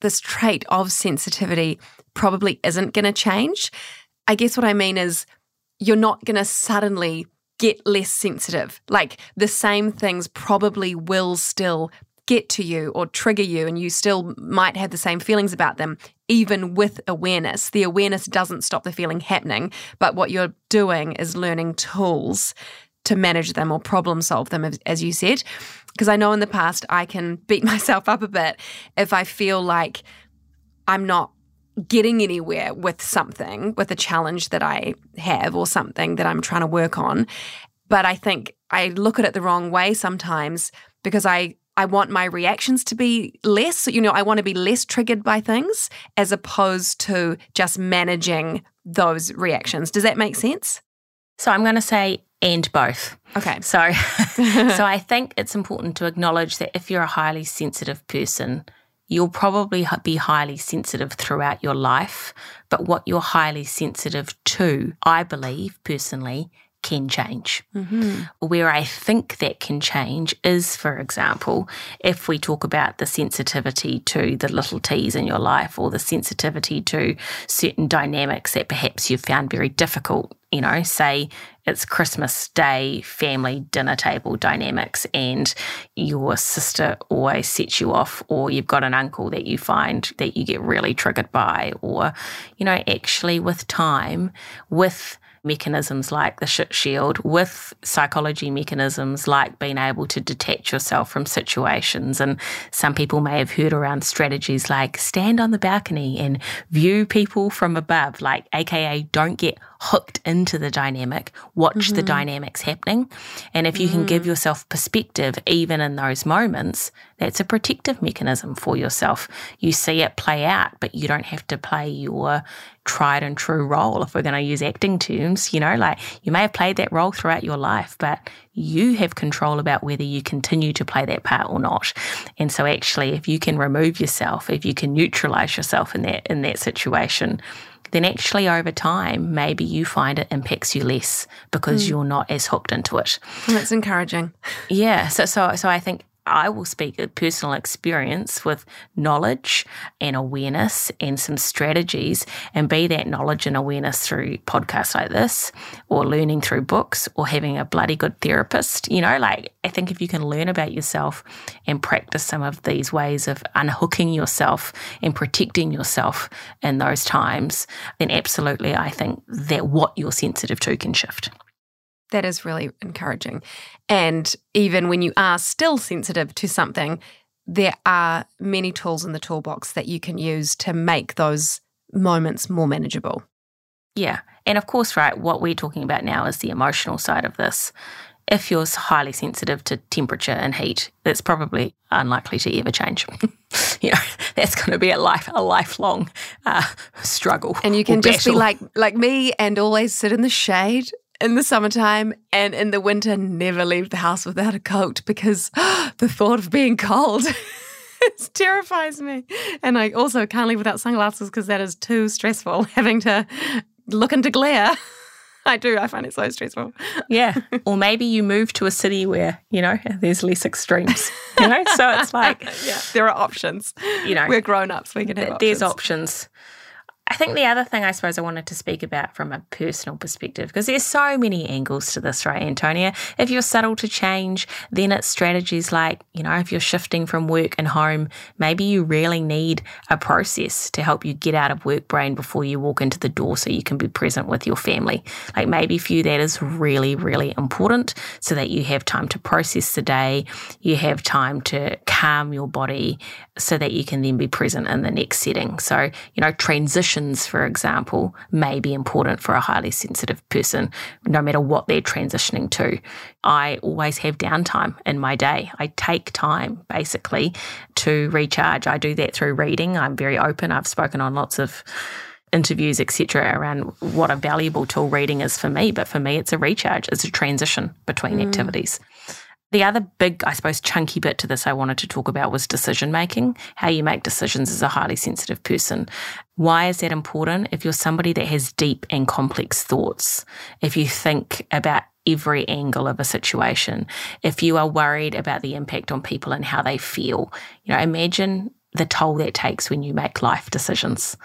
this trait of sensitivity probably isn't going to change. I guess what I mean is you're not going to suddenly get less sensitive. Like the same things probably will still get to you or trigger you, and you still might have the same feelings about them, even with awareness. The awareness doesn't stop the feeling happening, but what you're doing is learning tools to manage them or problem solve them, as you said. Because I know in the past I can beat [LAUGHS] myself up a bit if I feel like I'm not getting anywhere with something, with a challenge that I have or something that I'm trying to work on. But I think I look at it the wrong way sometimes because I I want my reactions to be less, you know, I want to be less triggered by things as opposed to just managing those reactions. Does that make sense? So I'm going to say and both. Okay. So [LAUGHS] so I think it's important to acknowledge that if you're a highly sensitive person, you'll probably be highly sensitive throughout your life, but what you're highly sensitive to, I believe personally, can change. Mm-hmm. Where I think that can change is, for example, if we talk about the sensitivity to the little T's in your life or the sensitivity to certain dynamics that perhaps you've found very difficult. You know, say it's Christmas Day family dinner table dynamics, and your sister always sets you off, or you've got an uncle that you find that you get really triggered by, or, you know, actually with time, with mechanisms like the shit shield with psychology mechanisms like being able to detach yourself from situations. And some people may have heard around strategies like stand on the balcony and view people from above, like AKA don't get hooked into the dynamic, watch mm-hmm. the dynamics happening. And if you mm-hmm. can give mm. yourself perspective, even in those moments, that's a protective mechanism for yourself. You see it play out, but you don't have to play your tried and true role. If we're going to use acting terms, you know, like you may have played that role throughout your life, but you have control about whether you continue to play that part or not. And so actually if you can remove yourself, if you can neutralize yourself in that in that situation, then actually over time, maybe you find it impacts you less because mm. you're not as hooked into it. That's encouraging. Yeah. So, so, so I think I will speak a personal experience with knowledge and awareness and some strategies, and be that knowledge and awareness through podcasts like this, or learning through books, or having a bloody good therapist. You know, like I think if you can learn about yourself and practice some of these ways of unhooking yourself and protecting yourself in those times, then absolutely I think that what you're sensitive to can shift. That is really encouraging. And even when you are still sensitive to something, there are many tools in the toolbox that you can use to make those moments more manageable. Yeah. And of course, right, what we're talking about now is the emotional side of this. If you're highly sensitive to temperature and heat, that's probably unlikely to ever change. [LAUGHS] you know, [LAUGHS] that's going to be a life a lifelong uh, struggle. And you can just battle. be like like me and always sit in the shade in the summertime and in the winter never leave the house without a coat because [GASPS] the thought of being cold [LAUGHS] it terrifies me. And I also can't leave without sunglasses because that is too stressful [LAUGHS] having to look into glare. [LAUGHS] I do. I find it so stressful. Yeah. or maybe you move to a city where, you know, there's less extremes. You know? So it's like Yeah, there are options. You know. We're grown ups. We can have There's options. I think the other thing I suppose I wanted to speak about from a personal perspective, because there's so many angles to this, right, Antonia? If you're subtle to change, then it's strategies like, you know, if you're shifting from work and home, maybe you really need a process to help you get out of work brain before you walk into the door so you can be present with your family. Like maybe for you, that is really, really important so that you have time to process the day, you have time to calm your body so that you can then be present in the next setting. So, you know, transitions, for example, may be important for a highly sensitive person, no matter what they're transitioning to. I always have downtime in my day. I take time basically to recharge. I do that through reading. I'm very open. I've spoken on lots of interviews, etc., around what a valuable tool reading is for me. But for me, it's a recharge, it's a transition between mm. activities. The other big, I suppose, chunky bit to this I wanted to talk about was decision making, how you make decisions as a highly sensitive person. Why is that important? If you're somebody that has deep and complex thoughts, if you think about every angle of a situation, if you are worried about the impact on people and how they feel, you know, imagine the toll that takes when you make life decisions.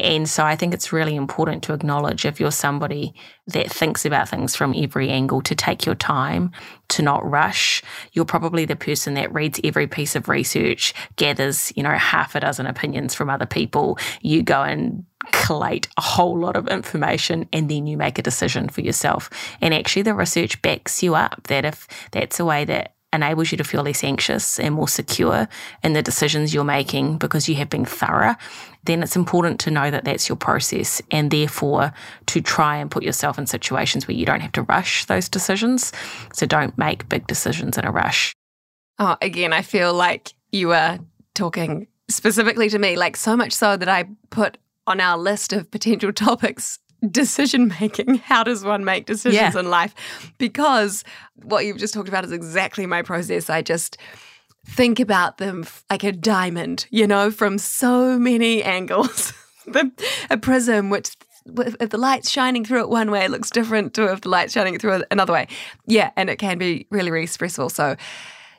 And so I think it's really important to acknowledge if you're somebody that thinks about things from every angle to take your time, to not rush. You're probably the person that reads every piece of research, gathers, you know, half a dozen opinions from other people. You go and collate a whole lot of information and then you make a decision for yourself. And actually the research backs you up that if that's a way that enables you to feel less anxious and more secure in the decisions you're making because you have been thorough, then it's important to know that that's your process and therefore to try and put yourself in situations where you don't have to rush those decisions. So don't make big decisions in a rush. Oh, again, I feel like you are talking specifically to me, like so much so that I put on our list of potential [LAUGHS] topics [LAUGHS] decision making. How does one make decisions yeah. in life? Because what you've just talked about is exactly my process. I just think about them like a diamond, you know, from so many [LAUGHS] angles. the, a prism, which if the light's shining through it one way, it looks different to if the light's shining through it another way. Yeah, and it can be really, really stressful. So,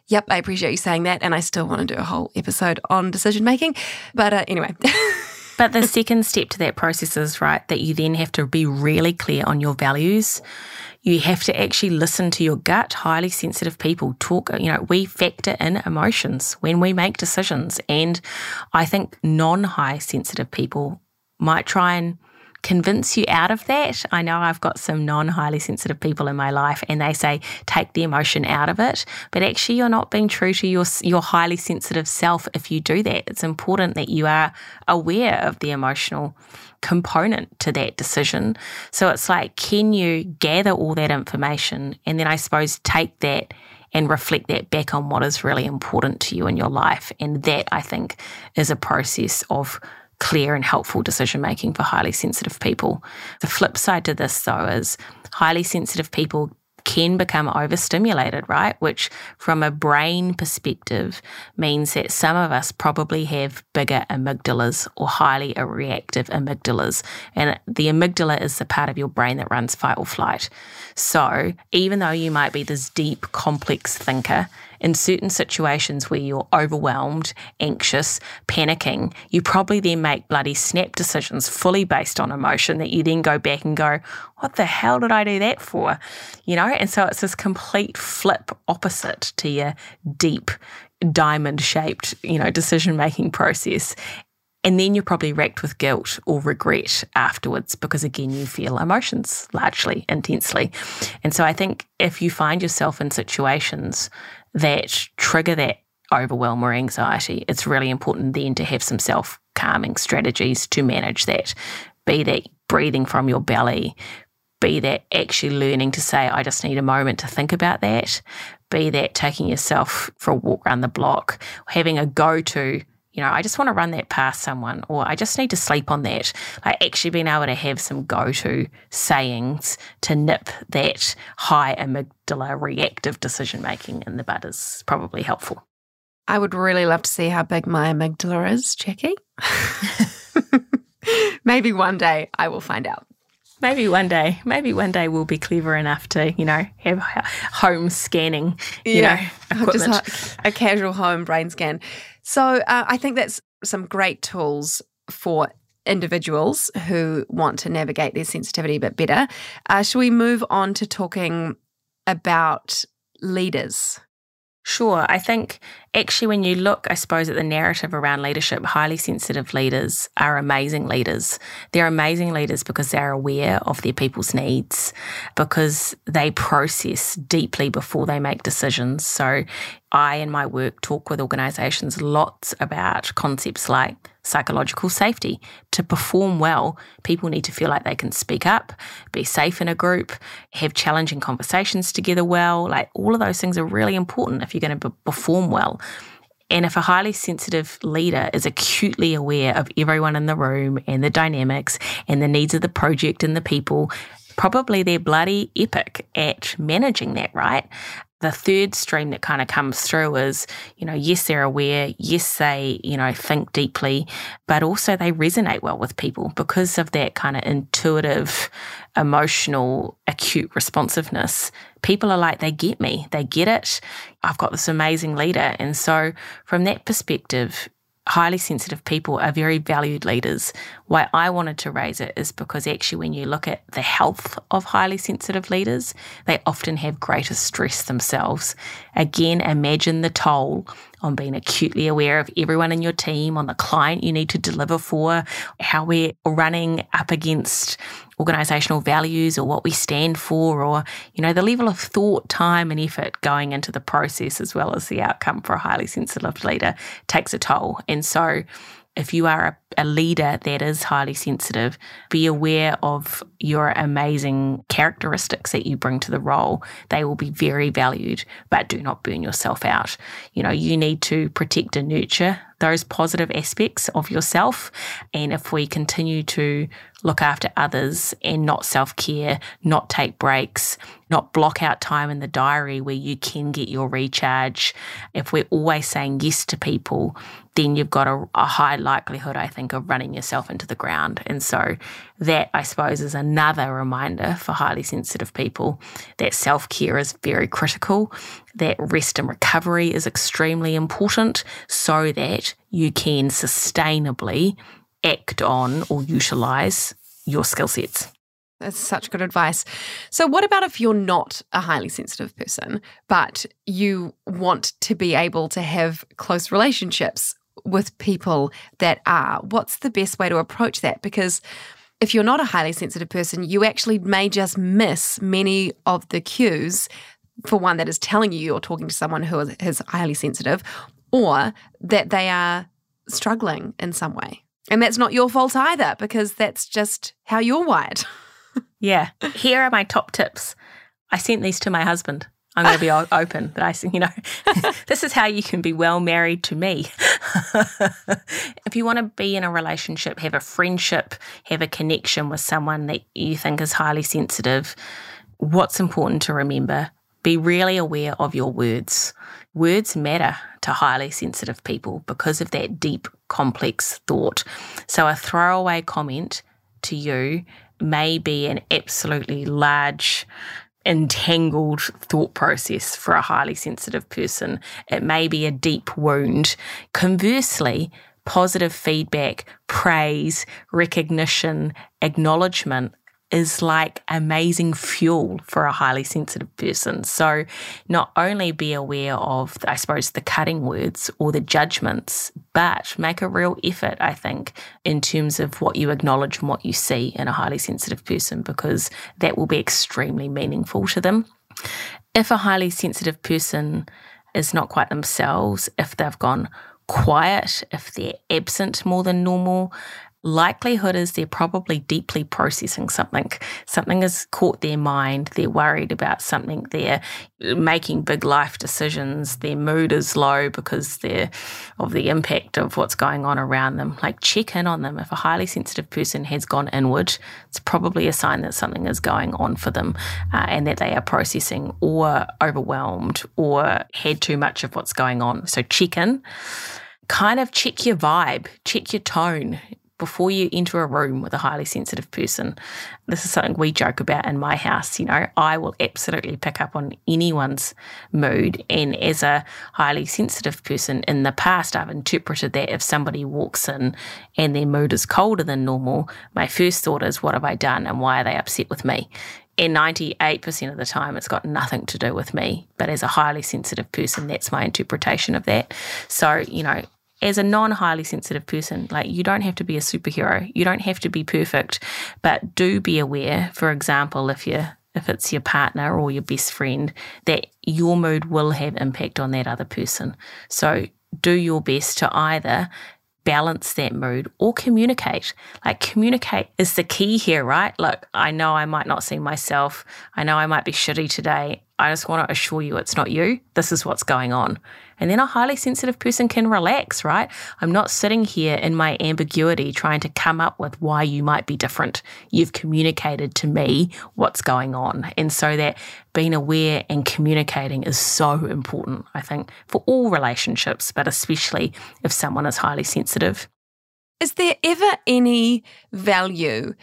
yep, I appreciate you saying that. And I still want to do a whole episode on decision making. But uh, anyway. [LAUGHS] But the second step to that process is, right, that you then have to be really clear on your values. You have to actually listen to your gut. Highly sensitive people talk, you know, we factor in emotions when we make decisions. And I think non high sensitive people might try and convince you out of that. I know I've got some non highly sensitive people in my life and they say take the emotion out of it, but actually you're not being true to your your highly sensitive self if you do that. It's important that you are aware of the emotional component to that decision. So it's like can you gather all that information and then I suppose take that and reflect that back on what is really important to you in your life. And that I think is a process of clear and helpful decision making for highly sensitive people. The flip side to this, though, is highly sensitive people can become overstimulated, right? Which, from a brain perspective, means that some of us probably have bigger amygdalas or highly reactive amygdalas. And the amygdala is the part of your brain that runs fight or flight. So, even though you might be this deep, complex thinker, in certain situations where you're overwhelmed, anxious, panicking, you probably then make bloody snap decisions fully based on emotion that you then go back and go, what the hell did I do that for? You know, and so it's this complete flip opposite to your deep, diamond shaped, you know, decision making process. And then you're probably wrecked with guilt or regret afterwards because, again, you feel emotions largely intensely. And so I think if you find yourself in situations that trigger that overwhelm or anxiety, it's really important then to have some self calming strategies to manage that. Be that breathing from your belly, be that actually learning to say, I just need a moment to think about that, be that taking yourself for a walk around the block, having a go to you know, I just want to run that past someone, or I just need to sleep on that. Like actually being able to have some go to sayings to nip that high amygdala reactive decision making in the bud is probably helpful. I would really love to see how big my amygdala is, Jacqui. [LAUGHS] Maybe one day I will find out. Maybe one day, maybe one day we'll be clever enough to, you know, have home scanning, you yeah, know, equipment. Just a casual home brain scan. So uh, I think that's some great tools for individuals who want to navigate their sensitivity a bit better. Uh, shall we move on to talking about leaders? Sure. I think actually, when you look, I suppose, at the narrative around leadership, highly sensitive leaders are amazing leaders. They're amazing leaders because they're aware of their people's needs, because they process deeply before they make decisions. So, I, in my work, talk with organizations lots about concepts like psychological safety. To perform well, people need to feel like they can speak up, be safe in a group, have challenging conversations together well. Like all of those things are really important if you're going to perform well. And if a highly sensitive leader is acutely aware of everyone in the room and the dynamics and the needs of the project and the people, probably they're bloody epic at managing that, right? The third stream that kind of comes through is, you know, yes, they're aware. Yes, they, you know, think deeply, but also they resonate well with people because of that kind of intuitive, emotional, acute responsiveness. People are like, they get me. They get it. I've got this amazing leader. And so from that perspective, highly sensitive people are very valued leaders. Why I wanted to raise it is because actually, when you look at the health of highly sensitive leaders, they often have greater stress themselves. Again, imagine the toll on being acutely aware of everyone in your team, on the client you need to deliver for, how we're running up against organizational values or what we stand for, or, you know, the level of thought, time, and effort going into the process as well as the outcome for a highly sensitive leader takes a toll. And so, if you are a, a, leader that is highly sensitive, be aware of your amazing characteristics that you bring to the role. They will be very valued, but do not burn yourself out. You know, you need to protect and nurture those positive aspects of yourself. And if we continue to look after others and not self care, not take breaks, not block out time in the diary where you can get your recharge, if we're always saying yes to people, then you've got a, a high likelihood, I think, of running yourself into the ground. And so that, I suppose, is another reminder for highly sensitive people that self care is very critical, that rest and recovery is extremely important so that you can sustainably act on or utilize your skill sets. That's such good advice. So, what about if you're not a highly sensitive person, but you want to be able to have close relationships with people that are? What's the best way to approach that? Because if you're not a highly sensitive person, you actually may just miss many of the cues for one that is telling you you're talking to someone who is highly sensitive or that they are struggling in some way. And that's not your fault either because that's just how you're wired. [LAUGHS] yeah. Here are my top tips. I sent these to my husband. I'm going to be [LAUGHS] open that I, you know, [LAUGHS] this is how you can be well married to me. if you want to be in a relationship, have a friendship, have a connection with someone that you think is highly sensitive, what's important to remember? Be really aware of your words. Words matter to highly sensitive people because of that deep, complex thought. So a throwaway comment to you may be an absolutely large entangled thought process for a highly sensitive person. It may be a deep wound. Conversely, positive feedback, praise, recognition, acknowledgement is like amazing fuel for a highly sensitive person. So, not only be aware of, I suppose, the cutting words or the judgments, but make a real effort, I think, in terms of what you acknowledge and what you see in a highly sensitive person, because that will be extremely meaningful to them. If a highly sensitive person is not quite themselves, if they've gone quiet, if they're absent more than normal, likelihood is they're probably deeply processing something. Something has caught their mind. They're worried about something. They're making big life decisions. Their mood is low because they're of the impact of what's going on around them. Like check in on them. If a highly sensitive person has gone inward, it's probably a sign that something is going on for them uh, and that they are processing or overwhelmed or had too much of what's going on. So check in kind of check your vibe, check your tone before you enter a room with a highly sensitive person, this is something we joke about in my house. You know, I will absolutely pick up on anyone's mood. And as a highly sensitive person in the past, I've interpreted that if somebody walks in and their mood is colder than normal, my first thought is, what have I done and why are they upset with me? And 98% of the time, it's got nothing to do with me. But as a highly sensitive person, that's my interpretation of that. So, you know, as a non highly sensitive person, like you don't have to be a superhero. You don't have to be perfect, but do be aware, for example, if you're if it's your partner or your best friend, that your mood will have impact on that other person. So do your best to either balance that mood or communicate. Like, communicate is the key here, right? Look, I know I might not see myself. I know I might be shitty today. I just want to assure you it's not you. This is what's going on. And then a highly sensitive person can relax, right? I'm not sitting here in my ambiguity trying to come up with why you might be different. You've communicated to me what's going on. And so that being aware and communicating is so important, I think, for all relationships, but especially if someone is highly sensitive. Is there ever any value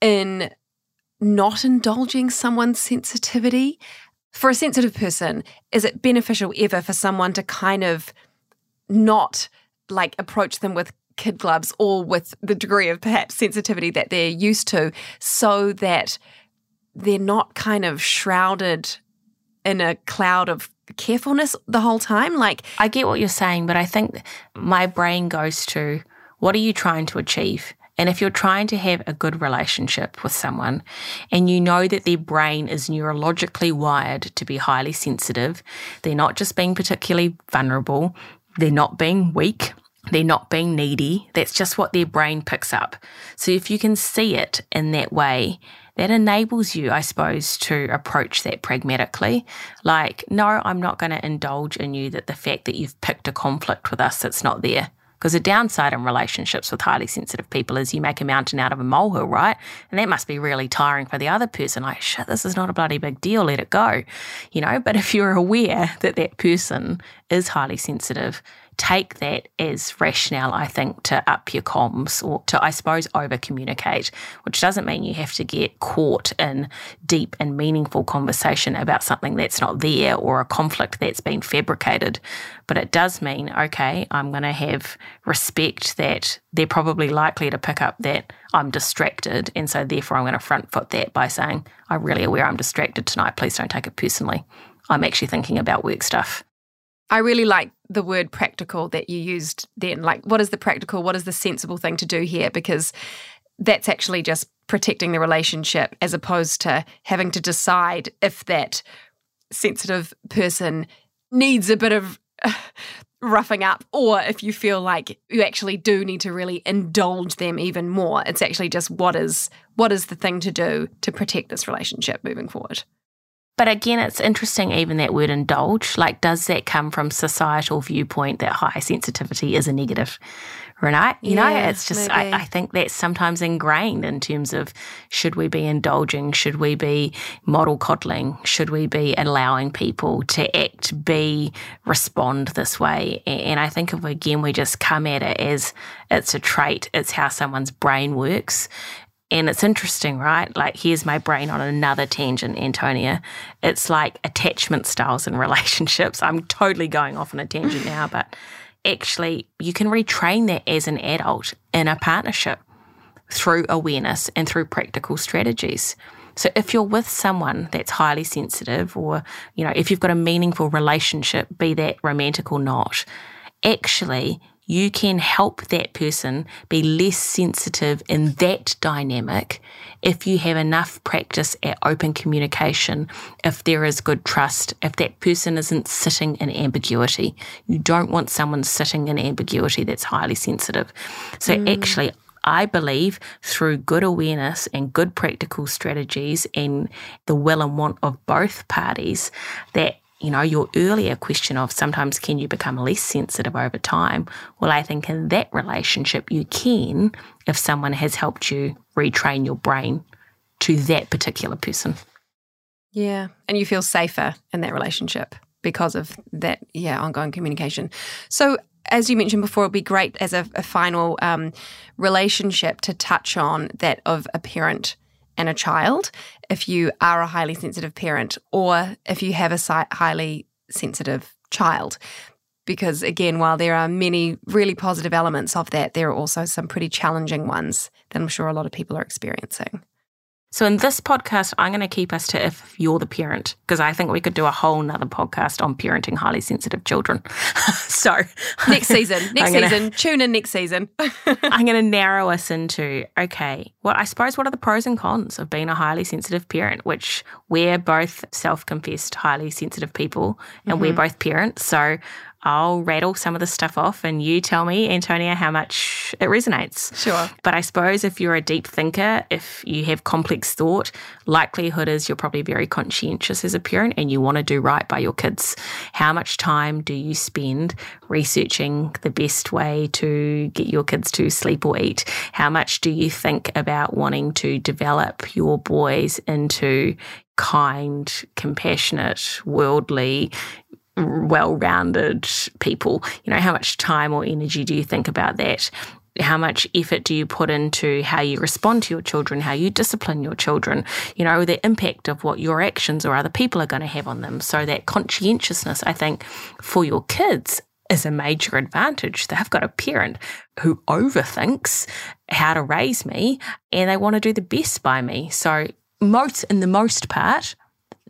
in not indulging someone's sensitivity? For a sensitive person, is it beneficial ever for someone to kind of not like approach them with kid gloves or with the degree of perhaps sensitivity that they're used to so that they're not kind of shrouded in a cloud of carefulness the whole time? Like, I get what you're saying, but I think my brain goes to what are you trying to achieve? And if you're trying to have a good relationship with someone and you know that their brain is neurologically wired to be highly sensitive, they're not just being particularly vulnerable, they're not being weak, they're not being needy. That's just what their brain picks up. So if you can see it in that way, that enables you, I suppose, to approach that pragmatically. Like, no, I'm not going to indulge in you that the fact that you've picked a conflict with us that's not there. Because the downside in relationships with highly sensitive people is you make a mountain out of a molehill, right? And that must be really tiring for the other person. Like, shit, this is not a bloody big deal. Let it go. You know, but if you're aware that that person is highly sensitive, take that as rationale, I think, to up your comms or to, I suppose, over communicate, which doesn't mean you have to get caught in deep and meaningful conversation about something that's not there or a conflict that's been fabricated. But it does mean, okay, I'm going to have respect that they're probably likely to pick up that I'm distracted. And so therefore, I'm going to front foot that by saying, I'm really aware I'm distracted tonight. Please don't take it personally. I'm actually thinking about work stuff. I really like the word practical that you used then. Like, what is the practical? What is the sensible thing to do here? Because that's actually just protecting the relationship as opposed to having to decide if that sensitive person needs a bit of [LAUGHS] roughing up or if you feel like you actually do need to really indulge them even more it's actually just what is what is the thing to do to protect this relationship moving forward but again, it's interesting, even that word indulge. Like, does that come from societal viewpoint that high sensitivity is a negative? Right? You yeah, know, it's just, I, I, think that's sometimes ingrained in terms of should we be indulging? Should we be model coddling? Should we be allowing people to act, be, respond this way? And I think if again, we just come at it as it's a trait, it's how someone's brain works. And it's interesting, right? Like, here's my brain on another tangent, Antonia. It's like attachment styles and [LAUGHS] relationships. I'm totally going off on a tangent now, but actually, you can retrain that as an adult in a partnership through awareness and through practical strategies. So if you're with someone that's highly sensitive or, you know, if you've got a meaningful relationship, be that romantic or not, actually you can help that person be less sensitive in that dynamic if you have enough practice at open communication, if there is good trust, if that person isn't sitting in ambiguity. You don't want someone sitting in ambiguity that's highly sensitive. So, mm. actually, I believe through good awareness and good practical strategies and the will and want of both parties that you know, your earlier question of sometimes can you become less sensitive over time? Well, I think in that relationship, you can if someone has helped you retrain your brain to that particular person. Yeah. And you feel safer in that relationship because of that, yeah, ongoing communication. So as you mentioned before, it'd be great as a, a final um, relationship to touch on that of a parent and a child if you are a highly sensitive parent or if you have a highly sensitive child. Because again, while there are many really positive elements of that, there are also some pretty challenging ones that I'm sure a lot of people are experiencing. So in this podcast, I'm going to keep us to if you're the parent, because I think we could do a whole nother podcast on parenting highly sensitive children. [LAUGHS] so next season, [LAUGHS] next gonna, season, tune in next season. [LAUGHS] I'm going to narrow us into, okay, well, I suppose what are the pros and cons of being a highly sensitive parent, which we're both self-confessed highly sensitive people and mm-hmm. we're both parents. So I'll rattle some of the stuff off and you tell me, Antonia, how much it resonates. Sure. But I suppose if you're a deep thinker, if you have complex thought, likelihood is you're probably very conscientious as a parent and you want to do right by your kids. How much time do you spend researching the best way to get your kids to sleep or eat? How much do you think about wanting to develop your boys into kind, compassionate, worldly, well rounded people. You know, how much time or energy do you think about that? How much effort do you put into how you respond to your children, how you discipline your children, you know, the impact of what your actions or other people are going to have on them? So, that conscientiousness, I think, for your kids is a major advantage. They've got a parent who overthinks how to raise me and they want to do the best by me. So, most, in the most part,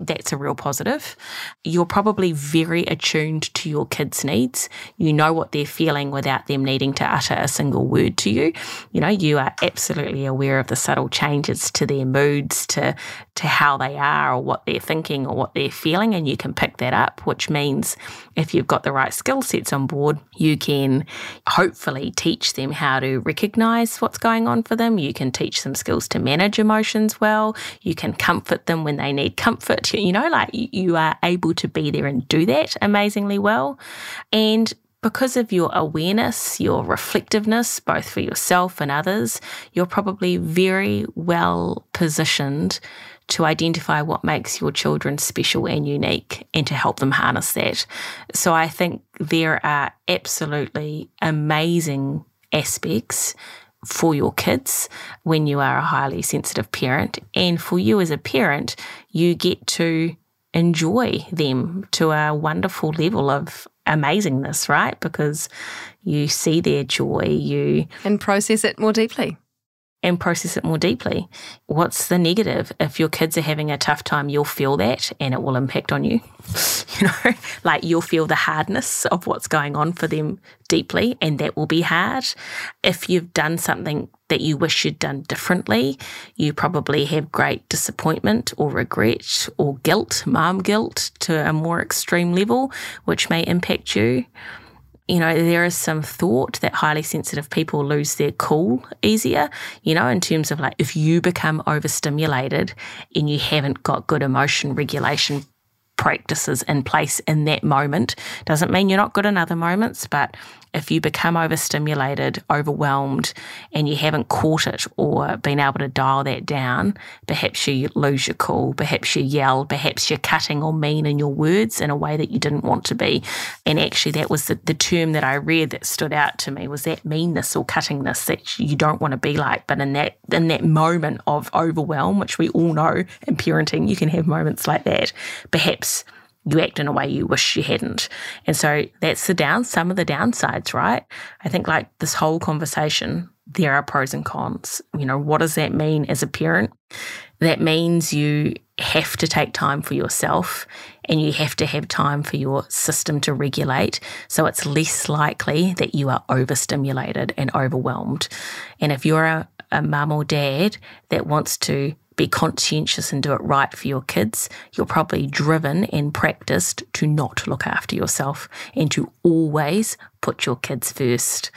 that's a real positive. You're probably very attuned to your kids' needs. You know what they're feeling without them needing to utter a single word to you. You know, you are absolutely aware of the subtle changes to their moods, to to how they are or what they're thinking or what they're feeling and you can pick that up, which means if you've got the right skill sets on board, you can hopefully teach them how to recognize what's going on for them. You can teach them skills to manage emotions well. You can comfort them when they need comfort you know, like you are able to be there and do that amazingly well. And because of your awareness, your reflectiveness, both for yourself and others, you're probably very well positioned to identify what makes your children special and unique and to help them harness that. So I think there are absolutely amazing aspects for your kids when you are a highly sensitive parent. And for you as a parent, you get to enjoy them to a wonderful level of amazingness, right? Because you see their joy, you and process it more deeply and process it more deeply. What's the negative? If your kids are having a tough time, you'll feel that and it will impact on you. [LAUGHS] you know, [LAUGHS] like you'll feel the hardness of what's going on for them deeply, and that will be hard. If you've done something that you wish you'd done differently, you probably have great disappointment or regret or guilt, mom guilt to a more extreme level, which may impact you you know, there is some thought that highly sensitive people lose their cool easier, you know, in terms of like if you become overstimulated and you haven't got good emotion regulation practices in place in that moment, doesn't mean you're not good in other moments, but if you become overstimulated, overwhelmed, and you haven't caught it or been able to dial that down, perhaps you lose your cool, perhaps you yell, perhaps you're cutting or mean in your words in a way that you didn't want to be. And actually, that was the, the term that I read that stood out to me was that meanness or cuttingness that you don't want to be like. But in that in that moment of overwhelm, which we all know in parenting, you can have moments like that. Perhaps you act in a way you wish you hadn't. And so that's the down, some of the downsides, right? I think like this whole conversation, there are pros and cons. You know, what does that mean as a parent? That means you have to take time for yourself and you have to have time for your system to regulate. So it's less likely that you are overstimulated and overwhelmed. And if you're a, a mum or dad that wants to be conscientious and do it right for your kids, you're probably driven and practiced to not look after yourself and to always put your kids first.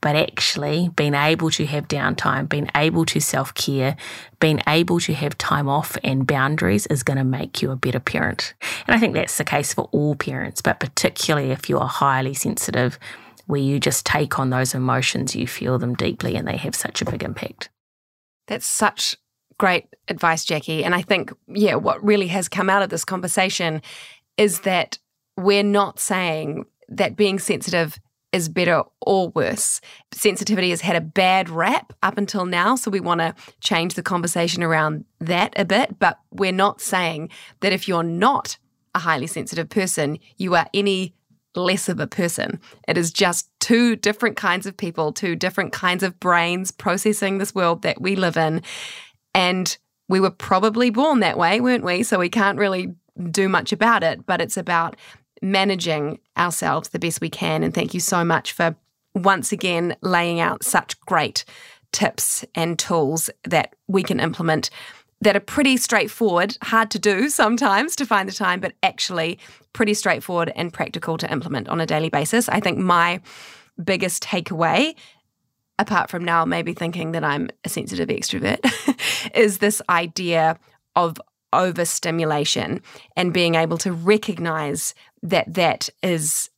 But actually, being able to have downtime, being able to self care, being able to have time off and boundaries is going to make you a better parent. And I think that's the case for all parents, but particularly if you are highly sensitive, where you just take on those emotions, you feel them deeply, and they have such a big impact. That's such great advice, Jacqui. And I think, yeah, what really has come out of this conversation is that we're not saying that being sensitive is better or worse. Sensitivity has had a bad rap up until now, so we want to change the conversation around that a bit. But we're not saying that if you're not a highly sensitive person, you are any less of a person. It is just two different kinds of people, two different kinds of brains processing this world that we live in. And we were probably born that way, weren't we? So we can't really do much about it, but it's about managing ourselves the best we can. And thank you so much for once again laying out such great tips and tools that we can implement that are pretty straightforward, hard to do sometimes to find the time, but actually pretty straightforward and practical to implement on a daily basis. I think my biggest takeaway, apart from now maybe thinking that I'm a sensitive extrovert, [LAUGHS] is this idea of overstimulation and being able to recognize that that is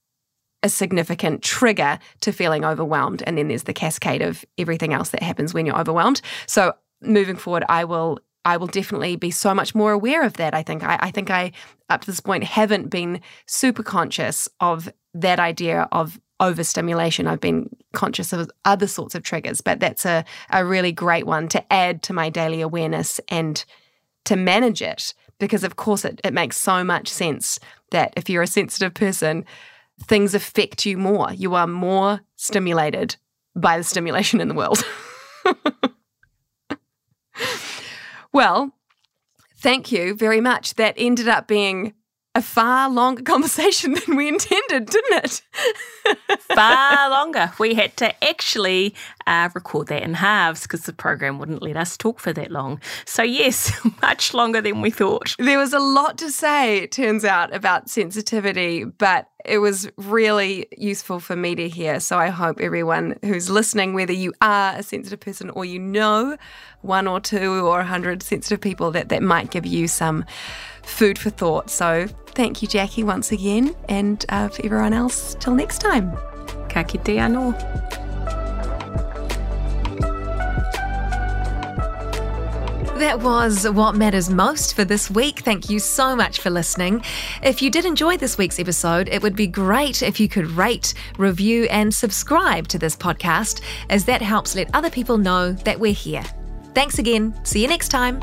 a significant trigger to feeling overwhelmed. And then there's the cascade of everything else that happens when you're overwhelmed. So moving forward, I will I will definitely be so much more aware of that. I think I, I think I up to this point haven't been super conscious of that idea of overstimulation. I've been conscious of other sorts of triggers, but that's a, a really great one to add to my daily awareness and to manage it. Because of course it, it makes so much sense that if you're a sensitive person, things affect you more. You are more stimulated by the stimulation in the world. [LAUGHS] well, thank you very much. That ended up being a far longer [LAUGHS] conversation than we intended, didn't it? [LAUGHS] far longer. We had to actually uh, record that in halves because the program wouldn't let us talk for that long. So, yes, [LAUGHS] much longer than we thought. There was a lot to say, it turns out, about sensitivity, but it was really useful for me to hear. So, I hope everyone who's listening, whether you are a sensitive person or you know one or two or a hundred sensitive people, that that might give you some food for thought. So, thank you, Jacqui, once again. And uh, for everyone else, till next time. Ka kite anō. That was what matters most for this week. Thank you so much for listening. If you did enjoy this week's episode, it would be great if you could rate, review, and subscribe to this podcast, as that helps let other people know that we're here. Thanks again. See you next time.